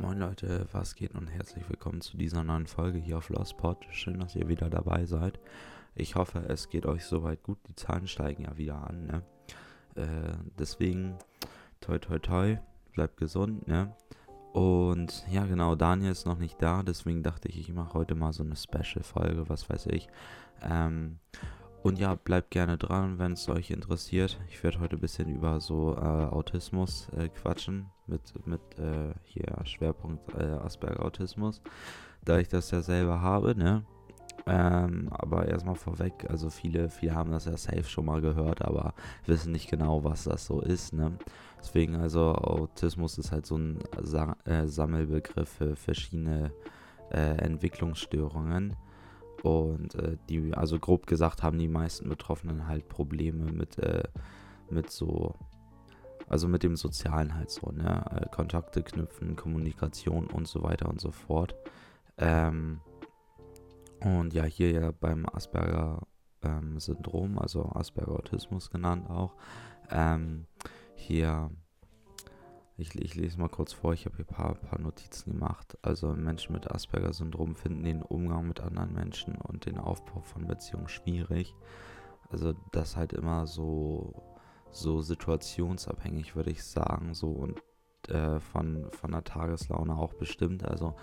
Moin Leute, was geht und herzlich willkommen zu dieser neuen Folge hier auf Lostpod. Schön, dass ihr wieder dabei seid. Ich hoffe, es geht euch soweit gut. Die Zahlen steigen ja wieder an, ne? Äh, deswegen, toi toi toi, bleibt gesund, ne? Und ja, genau, Daniel ist noch nicht da, deswegen dachte ich, ich mache heute mal so eine Special-Folge, was weiß ich. Ähm, und ja, bleibt gerne dran, wenn es euch interessiert. Ich werde heute ein bisschen über so äh, Autismus äh, quatschen, mit, mit äh, hier Schwerpunkt äh, Asperger-Autismus, da ich das ja selber habe, ne? Ähm, aber erstmal vorweg, also viele, viele haben das ja safe schon mal gehört, aber wissen nicht genau, was das so ist, ne? Deswegen, also Autismus ist halt so ein Sa äh, Sammelbegriff für verschiedene äh, Entwicklungsstörungen. Und äh, die, also grob gesagt, haben die meisten Betroffenen halt Probleme mit, äh, mit so, also mit dem Sozialen halt so, ne? Äh, Kontakte knüpfen, Kommunikation und so weiter und so fort. Ähm, und ja, hier ja beim Asperger-Syndrom, ähm, also Asperger-Autismus genannt auch, ähm, hier ich, ich, lese mal kurz vor, ich habe hier ein paar, paar, Notizen gemacht. Also Menschen mit Asperger-Syndrom finden den Umgang mit anderen Menschen und den Aufbau von Beziehungen schwierig. Also das halt immer so, so situationsabhängig, würde ich sagen, so und äh, von, von der Tageslaune auch bestimmt. Also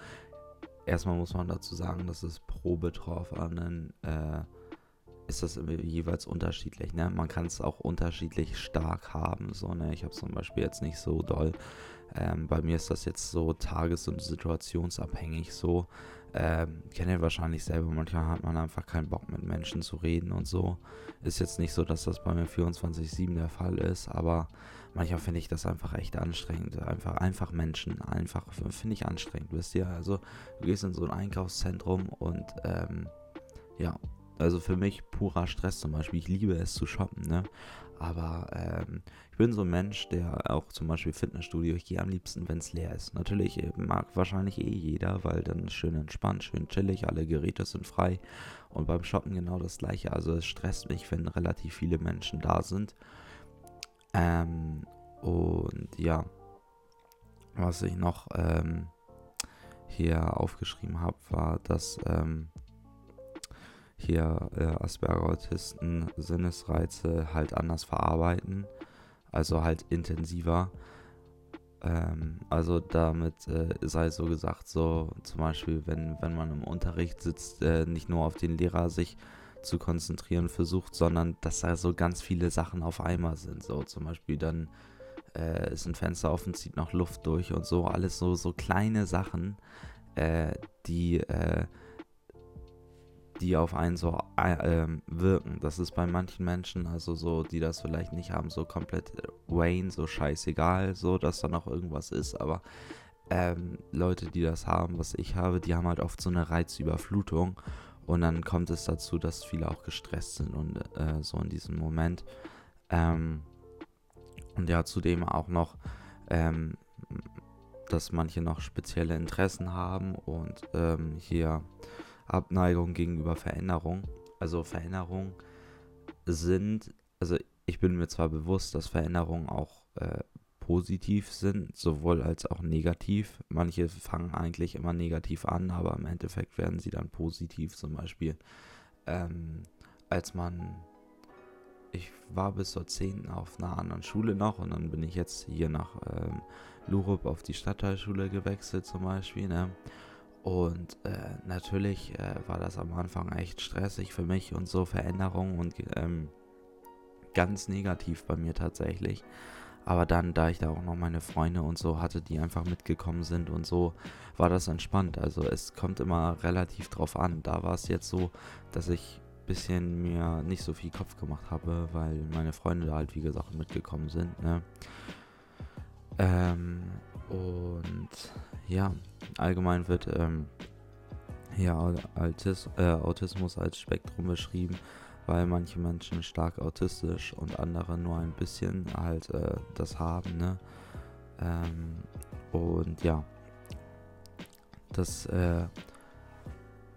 erstmal muss man dazu sagen, dass es pro Betroffenen äh, ist das jeweils unterschiedlich. Ne? Man kann es auch unterschiedlich stark haben. So, ne? Ich habe zum Beispiel jetzt nicht so doll. Ähm, bei mir ist das jetzt so tages- und situationsabhängig so. Ähm, kennt ihr wahrscheinlich selber, manchmal hat man einfach keinen Bock mit Menschen zu reden und so. Ist jetzt nicht so, dass das bei mir 24-7 der Fall ist, aber manchmal finde ich das einfach echt anstrengend. Einfach, einfach Menschen, einfach finde ich anstrengend, wisst ihr? Also du gehst in so ein Einkaufszentrum und ähm, ja, also für mich purer Stress zum Beispiel. Ich liebe es zu shoppen, ne? Aber ähm, ich bin so ein Mensch, der auch zum Beispiel Fitnessstudio, ich gehe am liebsten, wenn es leer ist. Natürlich äh, mag wahrscheinlich eh jeder, weil dann schön entspannt, schön chillig, alle Geräte sind frei. Und beim Shoppen genau das gleiche. Also es stresst mich, wenn relativ viele Menschen da sind. Ähm, und ja, was ich noch ähm, hier aufgeschrieben habe, war, dass ähm, hier äh, Asperger-Autisten Sinnesreize halt anders verarbeiten, also halt intensiver. Ähm, also damit äh, sei so gesagt, so zum Beispiel, wenn, wenn man im Unterricht sitzt, äh, nicht nur auf den Lehrer sich zu konzentrieren versucht, sondern dass da so ganz viele Sachen auf einmal sind. So zum Beispiel dann äh, ist ein Fenster offen, zieht noch Luft durch und so, alles so, so kleine Sachen, äh, die äh, die auf einen so äh, ähm, wirken. Das ist bei manchen Menschen, also so, die das vielleicht nicht haben, so komplett äh, Wayne, so scheißegal, so, dass da noch irgendwas ist, aber ähm, Leute, die das haben, was ich habe, die haben halt oft so eine Reizüberflutung und dann kommt es dazu, dass viele auch gestresst sind und äh, so in diesem Moment. Ähm, und ja, zudem auch noch, ähm, dass manche noch spezielle Interessen haben und ähm, hier Abneigung gegenüber Veränderung. Also Veränderungen sind, also ich bin mir zwar bewusst, dass Veränderungen auch äh, positiv sind, sowohl als auch negativ. Manche fangen eigentlich immer negativ an, aber im Endeffekt werden sie dann positiv. Zum Beispiel, ähm, als man, ich war bis zur 10. auf einer anderen Schule noch und dann bin ich jetzt hier nach ähm, Lurup auf die Stadtteilschule gewechselt zum Beispiel. Ne? Und äh, natürlich äh, war das am Anfang echt stressig für mich und so Veränderungen und ähm, ganz negativ bei mir tatsächlich. Aber dann, da ich da auch noch meine Freunde und so hatte, die einfach mitgekommen sind und so, war das entspannt. Also es kommt immer relativ drauf an. Da war es jetzt so, dass ich ein bisschen mir nicht so viel Kopf gemacht habe, weil meine Freunde da halt, wie gesagt, mitgekommen sind. Ne? Ähm, und ja, allgemein wird ähm, hier Autis äh, Autismus als Spektrum beschrieben, weil manche Menschen stark autistisch und andere nur ein bisschen halt äh, das haben. Ne? Ähm, und ja, das äh,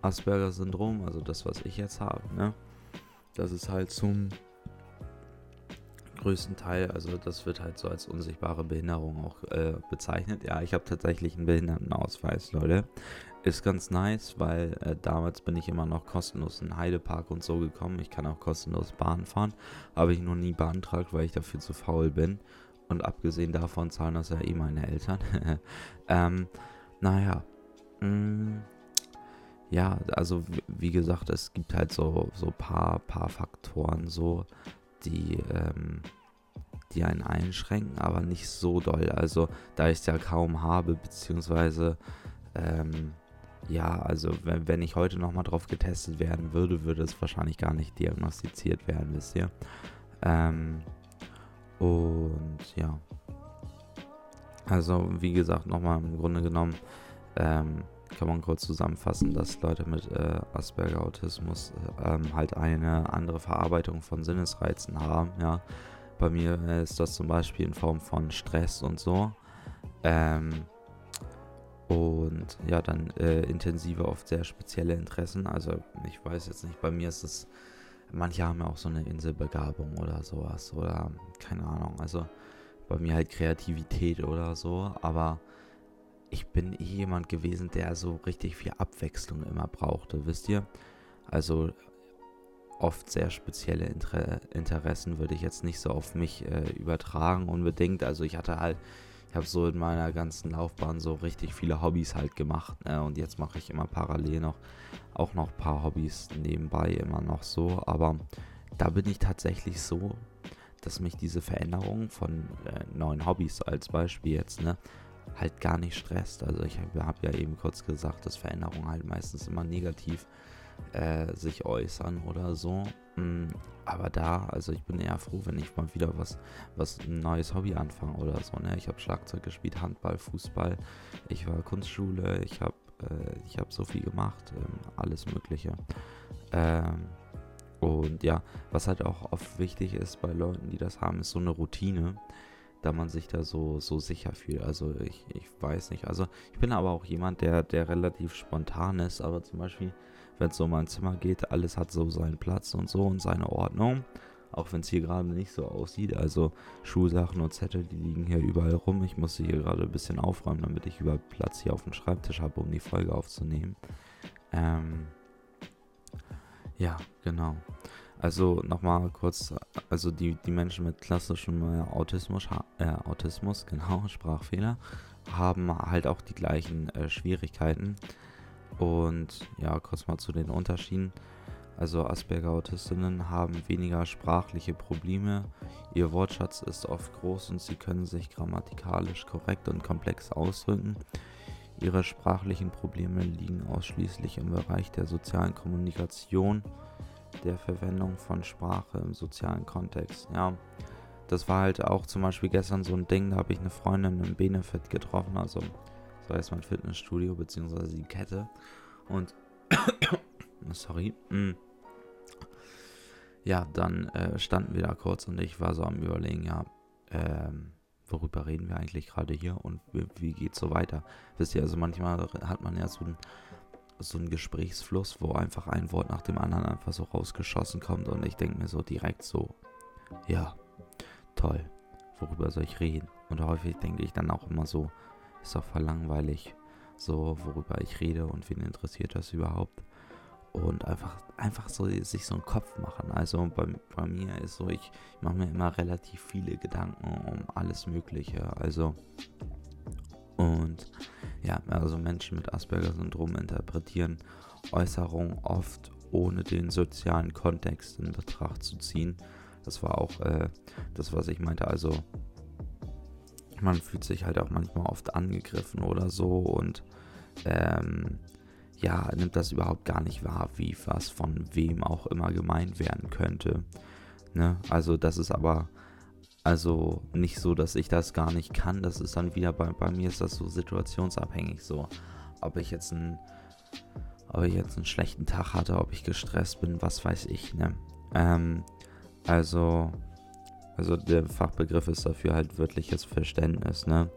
Asperger-Syndrom, also das, was ich jetzt habe, ne? das ist halt zum größten Teil, also das wird halt so als unsichtbare Behinderung auch äh, bezeichnet. Ja, ich habe tatsächlich einen Behindertenausweis, Leute. Ist ganz nice, weil äh, damals bin ich immer noch kostenlos in Heidepark und so gekommen. Ich kann auch kostenlos Bahn fahren. Habe ich noch nie beantragt, weil ich dafür zu faul bin. Und abgesehen davon zahlen das ja eh meine Eltern. ähm, naja. Mh, mm, ja, also wie gesagt, es gibt halt so so paar paar Faktoren so, die ähm, die einen einschränken, aber nicht so doll. Also da ich es ja kaum habe, beziehungsweise ähm, ja, also wenn, wenn ich heute nochmal drauf getestet werden würde, würde es wahrscheinlich gar nicht diagnostiziert werden, wisst ihr. Ähm, und ja. Also wie gesagt, nochmal im Grunde genommen ähm, kann man kurz zusammenfassen, dass Leute mit äh, Asperger-Autismus äh, ähm, halt eine andere Verarbeitung von Sinnesreizen haben, ja. Bei mir ist das zum Beispiel in Form von Stress und so. Ähm, und ja, dann äh, intensive, oft sehr spezielle Interessen. Also ich weiß jetzt nicht, bei mir ist es, manche haben ja auch so eine Inselbegabung oder sowas oder keine Ahnung. Also bei mir halt Kreativität oder so, aber ich bin eh jemand gewesen, der so richtig viel Abwechslung immer brauchte, wisst ihr? Also oft sehr spezielle Inter Interessen würde ich jetzt nicht so auf mich äh, übertragen unbedingt. Also ich hatte halt ich habe so in meiner ganzen Laufbahn so richtig viele Hobbys halt gemacht. Ne? Und jetzt mache ich immer parallel noch auch noch ein paar Hobbys nebenbei immer noch so. Aber da bin ich tatsächlich so, dass mich diese Veränderung von äh, neuen Hobbys als Beispiel jetzt, ne, halt gar nicht stresst. Also ich habe hab ja eben kurz gesagt, dass Veränderungen halt meistens immer negativ äh, sich äußern oder so. Mm, aber da, also ich bin eher froh, wenn ich mal wieder was, was ein neues Hobby anfange oder so. Ne? Ich habe Schlagzeug gespielt, Handball, Fußball, ich war Kunstschule, ich habe äh, ich habe so viel gemacht, äh, alles Mögliche. Ähm, und ja, was halt auch oft wichtig ist bei Leuten, die das haben, ist so eine Routine, da man sich da so, so sicher fühlt. Also ich, ich weiß nicht. Also ich bin aber auch jemand, der, der relativ spontan ist, aber zum Beispiel wenn es so um mein Zimmer geht, alles hat so seinen Platz und so und seine Ordnung. Auch wenn es hier gerade nicht so aussieht. Also Schulsachen und Zettel, die liegen hier überall rum. Ich musste hier gerade ein bisschen aufräumen, damit ich überall Platz hier auf dem Schreibtisch habe, um die Folge aufzunehmen. Ähm, ja, genau. Also nochmal kurz, also die, die Menschen mit klassischem äh, Autismus, äh, Autismus, genau, Sprachfehler, haben halt auch die gleichen äh, Schwierigkeiten. Und ja, kurz mal zu den Unterschieden. Also Asperger-Autistinnen haben weniger sprachliche Probleme. Ihr Wortschatz ist oft groß und sie können sich grammatikalisch korrekt und komplex ausdrücken. Ihre sprachlichen Probleme liegen ausschließlich im Bereich der sozialen Kommunikation, der Verwendung von Sprache im sozialen Kontext. Ja, das war halt auch zum Beispiel gestern so ein Ding, da habe ich eine Freundin im Benefit getroffen, also war jetzt mein Fitnessstudio, beziehungsweise die Kette. Und, sorry, mm. ja, dann äh, standen wir da kurz und ich war so am Überlegen, ja, ähm, worüber reden wir eigentlich gerade hier und wie, wie geht's so weiter? Wisst ihr, also manchmal hat man ja so einen so einen Gesprächsfluss, wo einfach ein Wort nach dem anderen einfach so rausgeschossen kommt und ich denke mir so direkt so, ja, toll, worüber soll ich reden? Und häufig denke ich dann auch immer so, ist doch voll langweilig, so worüber ich rede und wen interessiert das überhaupt. Und einfach, einfach so sich so einen Kopf machen. Also bei, bei mir ist so, ich, ich mache mir immer relativ viele Gedanken um alles Mögliche. Also und ja, also Menschen mit Asperger-Syndrom interpretieren Äußerungen oft ohne den sozialen Kontext in Betracht zu ziehen. Das war auch äh, das, was ich meinte. Also man fühlt sich halt auch manchmal oft angegriffen oder so und ähm, ja, nimmt das überhaupt gar nicht wahr, wie was von wem auch immer gemeint werden könnte. Ne? Also das ist aber also nicht so, dass ich das gar nicht kann. Das ist dann wieder bei, bei mir ist das so situationsabhängig so. Ob ich jetzt einen, ob ich jetzt einen schlechten Tag hatte, ob ich gestresst bin, was weiß ich, ne? Ähm, also also der Fachbegriff ist dafür halt wirkliches Verständnis, ne?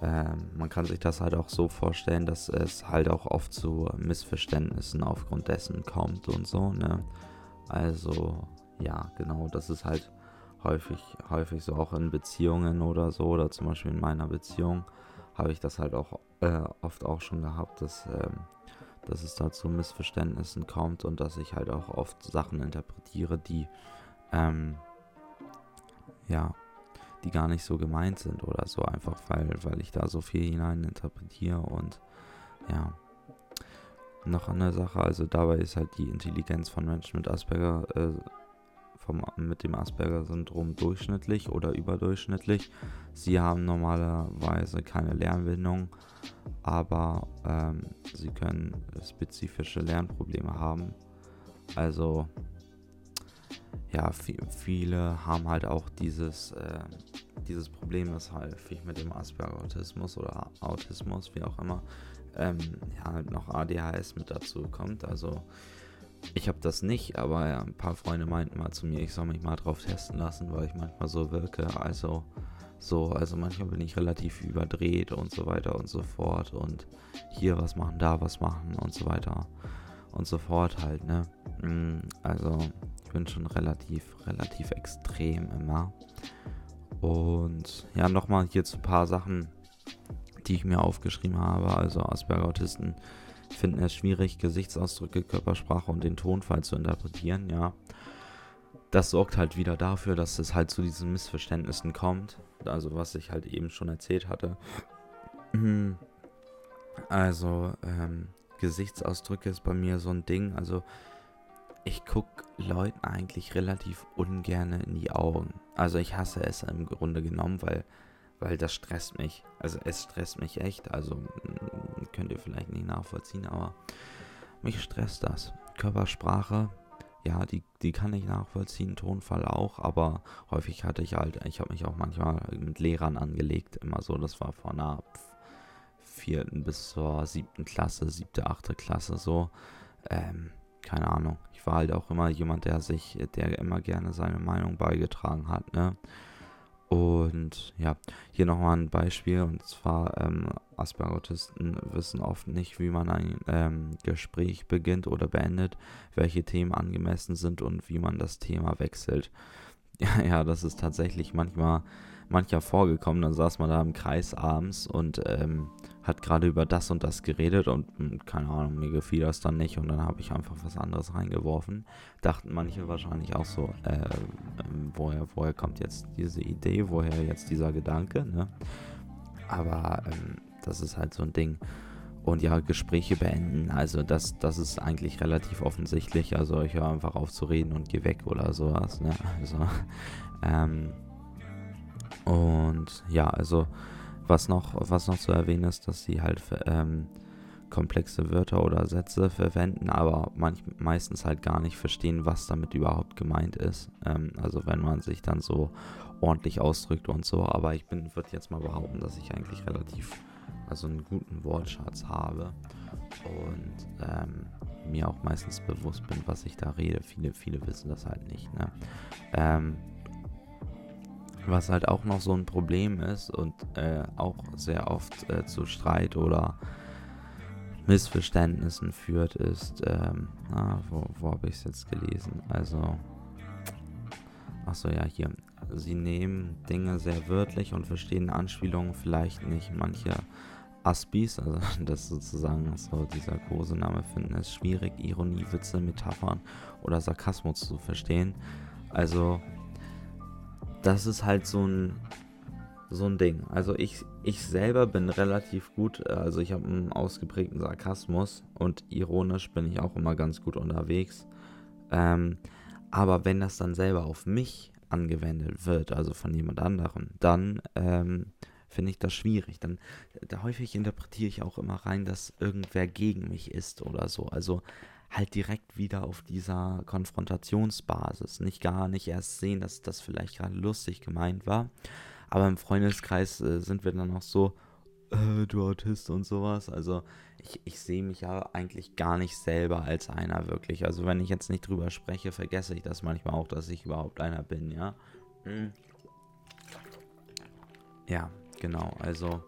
Ähm, man kann sich das halt auch so vorstellen, dass es halt auch oft zu Missverständnissen aufgrund dessen kommt und so, ne? Also, ja, genau, das ist halt häufig, häufig so auch in Beziehungen oder so, oder zum Beispiel in meiner Beziehung, habe ich das halt auch äh, oft auch schon gehabt, dass, ähm, dass es da zu Missverständnissen kommt und dass ich halt auch oft Sachen interpretiere, die, ähm, ja, die gar nicht so gemeint sind oder so, einfach weil, weil ich da so viel hinein interpretiere und ja. Noch eine Sache, also dabei ist halt die Intelligenz von Menschen mit Asperger, äh, vom, mit dem Asperger-Syndrom durchschnittlich oder überdurchschnittlich. Sie haben normalerweise keine Lernbindung, aber ähm, sie können spezifische Lernprobleme haben. Also ja, viele haben halt auch dieses, äh, dieses Problem, das häufig mit dem Asperger-Autismus oder Autismus, wie auch immer, ähm, ja, halt noch ADHS mit dazu kommt. Also ich habe das nicht, aber ein paar Freunde meinten mal zu mir, ich soll mich mal drauf testen lassen, weil ich manchmal so wirke. Also so, also manchmal bin ich relativ überdreht und so weiter und so fort und hier was machen, da was machen und so weiter und so fort halt, ne? Mm, also ich bin schon relativ, relativ extrem immer. Und ja, nochmal hier zu ein paar Sachen, die ich mir aufgeschrieben habe. Also Asperger-Autisten finden es schwierig, Gesichtsausdrücke, Körpersprache und den Tonfall zu interpretieren, ja. Das sorgt halt wieder dafür, dass es halt zu diesen Missverständnissen kommt. Also was ich halt eben schon erzählt hatte. Also, ähm, Gesichtsausdrücke ist bei mir so ein Ding. Also, ich gucke Leuten eigentlich relativ ungern in die Augen. Also, ich hasse es im Grunde genommen, weil weil das stresst mich. Also es stresst mich echt. Also könnt ihr vielleicht nicht nachvollziehen, aber mich stresst das. Körpersprache, ja, die, die kann ich nachvollziehen, Tonfall auch, aber häufig hatte ich halt, ich habe mich auch manchmal mit Lehrern angelegt, immer so, das war von einer vierten bis zur siebten Klasse, siebte, achte Klasse so. Ähm, keine Ahnung. Ich war halt auch immer jemand, der sich, der immer gerne seine Meinung beigetragen hat, ne? Und ja, hier nochmal ein Beispiel. Und zwar, ähm, Asperger-Autisten wissen oft nicht, wie man ein ähm, Gespräch beginnt oder beendet, welche Themen angemessen sind und wie man das Thema wechselt. Ja, ja das ist tatsächlich manchmal, mancher vorgekommen. Dann saß man da im Kreis abends und ähm, hat gerade über das und das geredet und hm, keine Ahnung, mir gefiel das dann nicht und dann habe ich einfach was anderes reingeworfen. Dachten manche wahrscheinlich auch so, äh, äh, woher, woher kommt jetzt diese Idee, woher jetzt dieser Gedanke, ne? Aber ähm, das ist halt so ein Ding. Und ja, Gespräche beenden, also das, das ist eigentlich relativ offensichtlich. Also ich höre einfach auf zu reden und gehe weg oder sowas, ne? Also, ähm, und ja, also was noch, was noch zu erwähnen ist, dass sie halt ähm, komplexe Wörter oder Sätze verwenden, aber manch, meistens halt gar nicht verstehen, was damit überhaupt gemeint ist. Ähm, also wenn man sich dann so ordentlich ausdrückt und so. Aber ich bin, würde jetzt mal behaupten, dass ich eigentlich relativ, also einen guten Wortschatz habe und ähm, mir auch meistens bewusst bin, was ich da rede. Viele, viele wissen das halt nicht. Ne? Ähm, was halt auch noch so ein Problem ist und äh, auch sehr oft äh, zu Streit oder Missverständnissen führt, ist, ähm, na, wo, wo habe ich es jetzt gelesen? Also, achso, ja, hier. Sie nehmen Dinge sehr wörtlich und verstehen Anspielungen vielleicht nicht. Manche Aspis, also das sozusagen so dieser Kosename, finden es schwierig, Ironie, Witze, Metaphern oder Sarkasmus zu verstehen. Also das ist halt so ein, so ein Ding. Also ich, ich selber bin relativ gut, also ich habe einen ausgeprägten Sarkasmus und ironisch bin ich auch immer ganz gut unterwegs. Ähm, aber wenn das dann selber auf mich angewendet wird, also von jemand anderem, dann ähm, finde ich das schwierig. Dann da häufig interpretiere ich auch immer rein, dass irgendwer gegen mich ist oder so. Also halt direkt wieder auf dieser Konfrontationsbasis. Nicht gar nicht erst sehen, dass das vielleicht gerade lustig gemeint war. Aber im Freundeskreis äh, sind wir dann auch so, äh, du Autist und sowas. Also ich, ich sehe mich ja eigentlich gar nicht selber als einer wirklich. Also wenn ich jetzt nicht drüber spreche, vergesse ich das manchmal auch, dass ich überhaupt einer bin, ja. Hm. Ja, genau. Also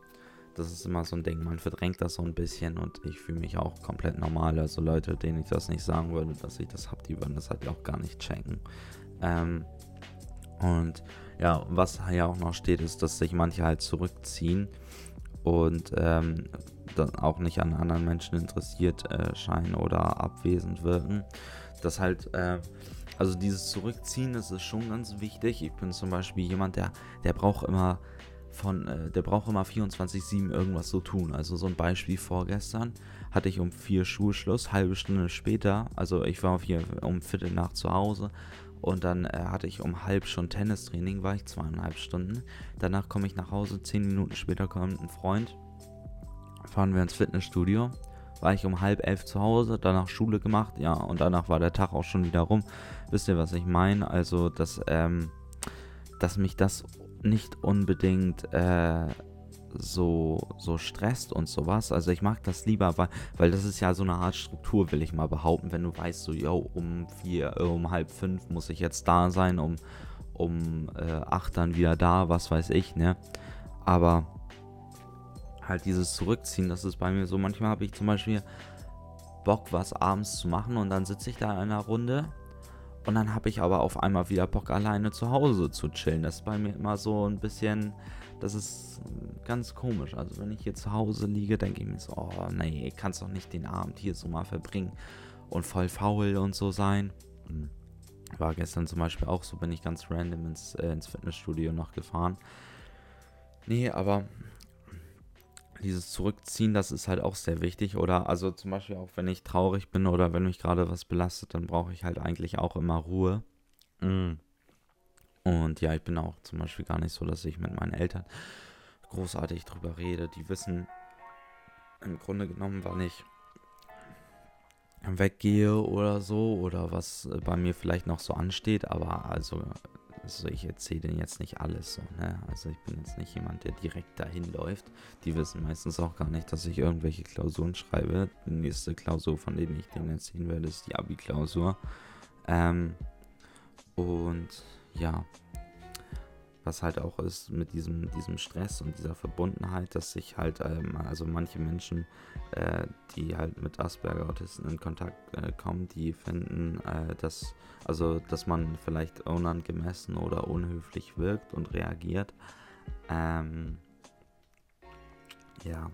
das ist immer so ein Ding, man verdrängt das so ein bisschen und ich fühle mich auch komplett normal. Also Leute, denen ich das nicht sagen würde, dass ich das habe, die würden das halt auch gar nicht checken. Ähm, Und ja, was ja auch noch steht, ist, dass sich manche halt zurückziehen und ähm, dann auch nicht an anderen Menschen interessiert äh, scheinen oder abwesend wirken. Das halt, äh, also dieses Zurückziehen, das ist schon ganz wichtig. Ich bin zum Beispiel jemand, der, der braucht immer von, äh, der braucht immer 24-7 irgendwas zu tun. Also so ein Beispiel vorgestern hatte ich um vier Schulschluss, halbe Stunde später, also ich war vier, um Viertel nach zu Hause und dann äh, hatte ich um halb schon Tennistraining, war ich zweieinhalb Stunden. Danach komme ich nach Hause, zehn Minuten später kommt ein Freund, fahren wir ins Fitnessstudio. War ich um halb elf zu Hause, danach Schule gemacht, ja, und danach war der Tag auch schon wieder rum. Wisst ihr, was ich meine? Also, dass, ähm, dass mich das nicht unbedingt äh, so, so stresst und sowas. Also ich mag das lieber, weil, weil das ist ja so eine Art Struktur, will ich mal behaupten. Wenn du weißt, so, yo, um vier, äh, um halb fünf muss ich jetzt da sein, um, um äh, acht dann wieder da, was weiß ich, ne? Aber halt dieses Zurückziehen, das ist bei mir so. Manchmal habe ich zum Beispiel Bock, was abends zu machen und dann sitze ich da in einer Runde und dann habe ich aber auf einmal wieder Bock, alleine zu Hause zu chillen. Das ist bei mir immer so ein bisschen, das ist ganz komisch. Also wenn ich hier zu Hause liege, denke ich mir so, oh nee, kannst doch nicht den Abend hier so mal verbringen und voll faul und so sein. Hm. War gestern zum Beispiel auch so, bin ich ganz random ins, äh, ins Fitnessstudio noch gefahren. Nee, aber dieses Zurückziehen, das ist halt auch sehr wichtig. Oder also zum Beispiel auch, wenn ich traurig bin oder wenn mich gerade was belastet, dann brauche ich halt eigentlich auch immer Ruhe. Mm. Und ja, ich bin auch zum Beispiel gar nicht so, dass ich mit meinen Eltern großartig drüber rede. Die wissen im Grunde genommen, wann ich weggehe oder so oder was bei mir vielleicht noch so ansteht, aber also also ich erzähle denen jetzt nicht alles so, ne? Also ich bin jetzt nicht jemand, der direkt dahin läuft. Die wissen meistens auch gar nicht, dass ich irgendwelche Klausuren schreibe. Die nächste Klausur, von denen ich denen erzählen werde, ist die Abi-Klausur. Ähm, und ja, was halt auch ist mit diesem, diesem Stress und dieser Verbundenheit, dass sich halt, ähm, also manche Menschen, äh, die halt mit Asperger-Autisten in Kontakt äh, kommen, die finden, äh, dass, also, dass man vielleicht unangemessen oder unhöflich wirkt und reagiert. Ähm, ja,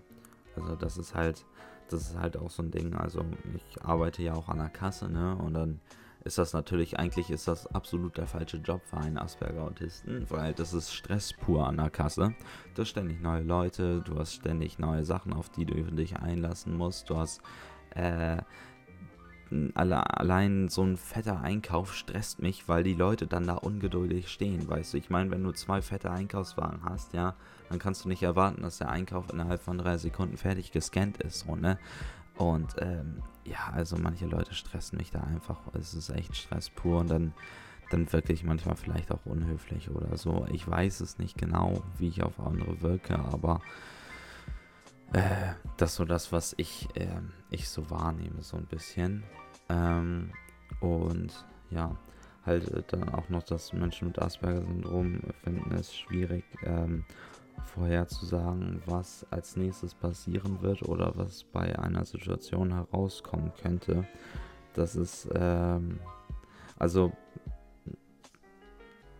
also das ist halt, das ist halt auch so ein Ding. Also ich arbeite ja auch an der Kasse, ne? Und dann ist das natürlich, eigentlich ist das absolut der falsche Job für einen Asperger-Autisten, weil das ist Stress pur an der Kasse. Du hast ständig neue Leute, du hast ständig neue Sachen, auf die du dich einlassen musst. Du hast äh, alle, allein so ein fetter Einkauf stresst mich, weil die Leute dann da ungeduldig stehen, weißt du. Ich meine, wenn du zwei fette Einkaufswagen hast, ja, dann kannst du nicht erwarten, dass der Einkauf innerhalb von drei Sekunden fertig gescannt ist, so, ne? Und ähm, ja, also manche Leute stressen mich da einfach. Es ist echt Stress pur und dann, dann wirklich manchmal vielleicht auch unhöflich oder so. Ich weiß es nicht genau, wie ich auf andere wirke, aber äh, das ist so das, was ich, äh, ich so wahrnehme, so ein bisschen. Ähm, und ja, halt dann auch noch das Menschen mit Asperger-Syndrom finden es schwierig, ähm, vorherzusagen, was als nächstes passieren wird oder was bei einer Situation herauskommen könnte. Das ist, ähm, also,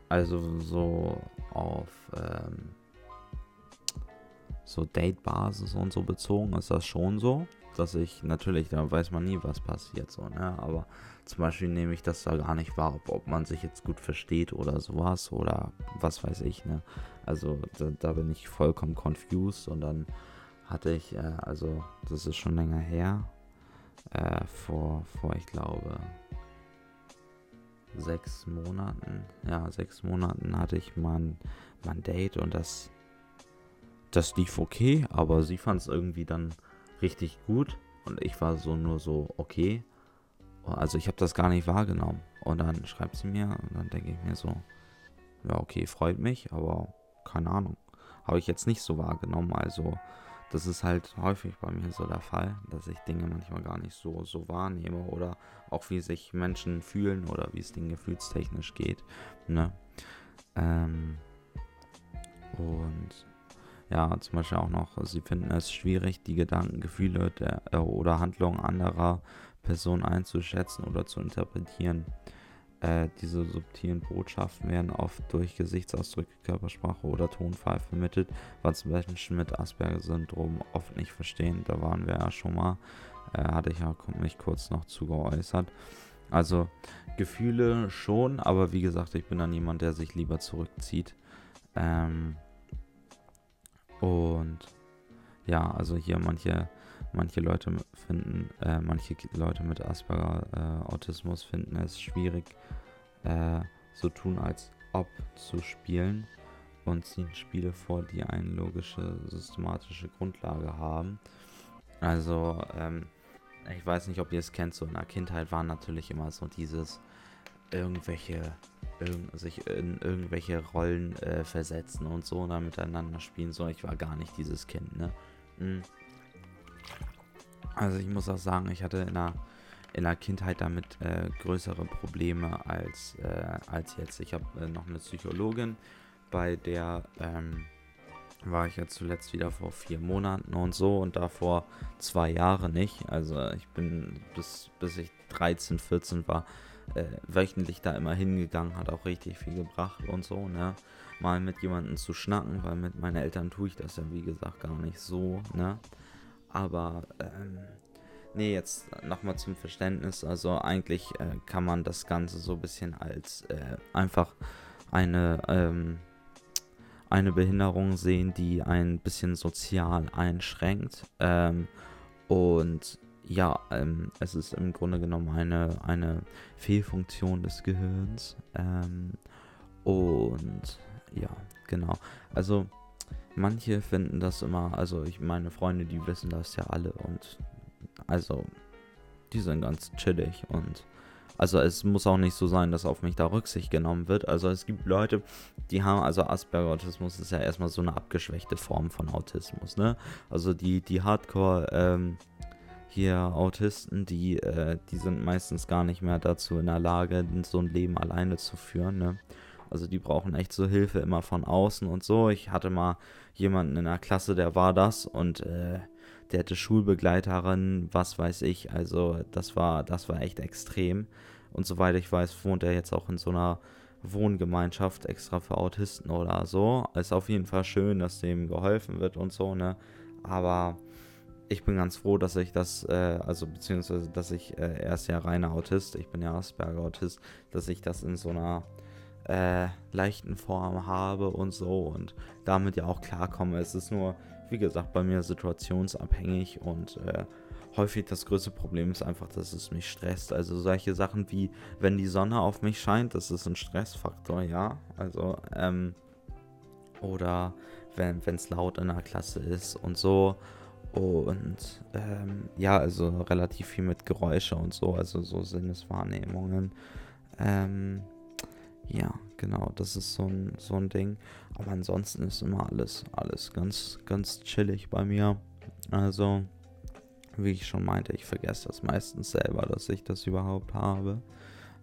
also so auf ähm, so Date-Basis und so bezogen ist das schon so, dass ich natürlich, da weiß man nie, was passiert so, ne, aber zum Beispiel nehme ich das da gar nicht wahr, ob, ob man sich jetzt gut versteht oder sowas oder was weiß ich, ne. Also da, da bin ich vollkommen confused und dann hatte ich, äh, also das ist schon länger her, äh, vor, vor ich glaube sechs Monaten, ja, sechs Monaten hatte ich mein, mein Date und das, das lief okay, aber sie fand es irgendwie dann richtig gut und ich war so nur so okay. Also ich habe das gar nicht wahrgenommen. Und dann schreibt sie mir und dann denke ich mir so, ja okay, freut mich, aber keine Ahnung. Habe ich jetzt nicht so wahrgenommen. Also, das ist halt häufig bei mir so der Fall, dass ich Dinge manchmal gar nicht so, so wahrnehme oder auch wie sich Menschen fühlen oder wie es denen gefühlstechnisch geht. Ne? Ähm, und ja, zum Beispiel auch noch, sie finden es schwierig, die Gedanken, Gefühle der, äh, oder Handlungen anderer Personen einzuschätzen oder zu interpretieren. Äh, diese subtilen Botschaften werden oft durch Gesichtsausdrücke, Körpersprache oder Tonfall vermittelt, was Menschen mit Asperger-Syndrom oft nicht verstehen. Da waren wir ja schon mal, äh, hatte ich ja mich kurz noch zu geäußert. Also Gefühle schon, aber wie gesagt, ich bin dann jemand, der sich lieber zurückzieht. Ähm, und ja, also hier manche, manche Leute finden, äh, manche Leute mit Asperger äh, Autismus finden es schwierig, äh, so tun als ob zu spielen und ziehen Spiele vor, die eine logische, systematische Grundlage haben. Also, ähm, ich weiß nicht, ob ihr es kennt, so in der Kindheit war natürlich immer so dieses irgendwelche, irg sich in irgendwelche Rollen äh, versetzen und so und dann miteinander spielen. So, ich war gar nicht dieses Kind, ne? Mhm. Also ich muss auch sagen, ich hatte in der, in der Kindheit damit äh, größere Probleme als, äh, als jetzt. Ich habe äh, noch eine Psychologin, bei der ähm, war ich ja zuletzt wieder vor vier Monaten und so und davor zwei Jahre nicht. Also ich bin bis, bis ich 13, 14 war, äh, wöchentlich da immer hingegangen, hat auch richtig viel gebracht und so, ne? Mal mit jemandem zu schnacken, weil mit meinen Eltern tue ich das ja wie gesagt gar nicht so, ne? Aber, ähm, nee, jetzt nochmal zum Verständnis. Also eigentlich äh, kann man das Ganze so ein bisschen als äh, einfach eine, ähm, eine Behinderung sehen, die ein bisschen sozial einschränkt. Ähm, und ja, ähm, es ist im Grunde genommen eine, eine Fehlfunktion des Gehirns. Ähm, und ja, genau. Also manche finden das immer, also ich meine Freunde, die wissen das ja alle und also die sind ganz chillig und also es muss auch nicht so sein, dass auf mich da Rücksicht genommen wird. Also es gibt Leute, die haben, also Asperger-Autismus ist ja erstmal so eine abgeschwächte Form von Autismus, ne? Also die, die Hardcore, ähm, hier Autisten, die, äh, die sind meistens gar nicht mehr dazu in der Lage, so ein Leben alleine zu führen, ne? Also die brauchen echt so Hilfe immer von außen und so. Ich hatte mal jemanden in der Klasse, der war das und äh, der hatte Schulbegleiterin, was weiß ich. Also das war, das war echt extrem. Und soweit ich weiß, wohnt er jetzt auch in so einer Wohngemeinschaft extra für Autisten oder so. Ist auf jeden Fall schön, dass dem geholfen wird und so, ne? Aber ich bin ganz froh, dass ich das, äh, also beziehungsweise, dass ich, äh, er ist ja reiner Autist, ich bin ja Asperger-Autist, dass ich das in so einer äh, leichten Form habe und so und damit ja auch klarkomme. Es ist nur, wie gesagt, bei mir situationsabhängig und äh, häufig das größte Problem ist einfach, dass es mich stresst. Also solche Sachen wie, wenn die Sonne auf mich scheint, das ist ein Stressfaktor, ja. Also, ähm, oder wenn es laut in der Klasse ist und so. Und ähm, ja, also relativ viel mit Geräusche und so, also so Sinneswahrnehmungen. Ähm, ja, genau, das ist so ein, so ein Ding. Aber ansonsten ist immer alles, alles ganz, ganz chillig bei mir. Also, wie ich schon meinte, ich vergesse das meistens selber, dass ich das überhaupt habe.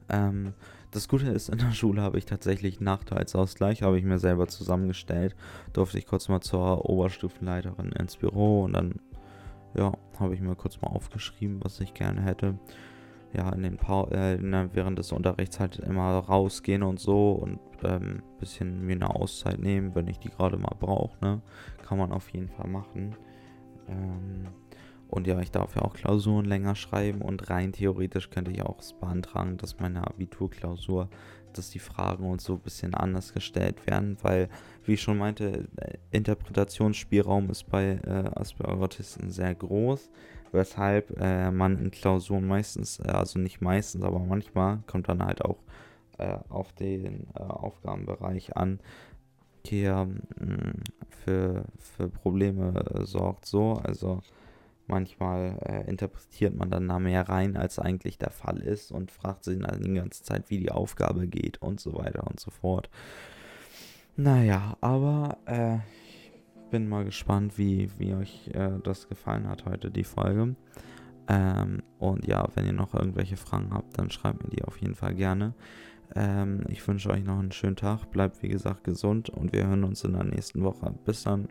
Ähm, das Gute ist, in der Schule habe ich tatsächlich Nachteilsausgleich, habe ich mir selber zusammengestellt. Durfte ich kurz mal zur Oberstufenleiterin ins Büro und dann, ja, habe ich mir kurz mal aufgeschrieben, was ich gerne hätte. Ja, in den pa äh, während des Unterrichts halt immer rausgehen und so und ähm, bisschen mir eine Auszeit nehmen, wenn ich die gerade mal brauche, ne? Kann man auf jeden Fall machen. Ähm, und ja, ich darf ja auch Klausuren länger schreiben und rein theoretisch könnte ich auch beantragen, dass meine Abiturklausur, dass die Fragen und so ein bisschen anders gestellt werden, weil, wie ich schon meinte, Interpretationsspielraum ist bei äh, Asperger-Autisten sehr groß, weshalb äh, man in Klausuren meistens, äh, also nicht meistens, aber manchmal kommt dann halt auch äh, auf den äh, Aufgabenbereich an, der mh, mm, für, für Probleme sorgt, so, also Manchmal äh, interpretiert man dann da mehr rein, als eigentlich der Fall ist und fragt sich dann die ganze Zeit, wie die Aufgabe geht und so weiter und so fort. Naja, aber äh, ich bin mal gespannt, wie, wie euch äh, das gefallen hat heute, die Folge. Ähm, und ja, wenn ihr noch irgendwelche Fragen habt, dann schreibt mir die auf jeden Fall gerne. Ähm, ich wünsche euch noch einen schönen Tag. Bleibt wie gesagt gesund und wir hören uns in der nächsten Woche. Bis dann.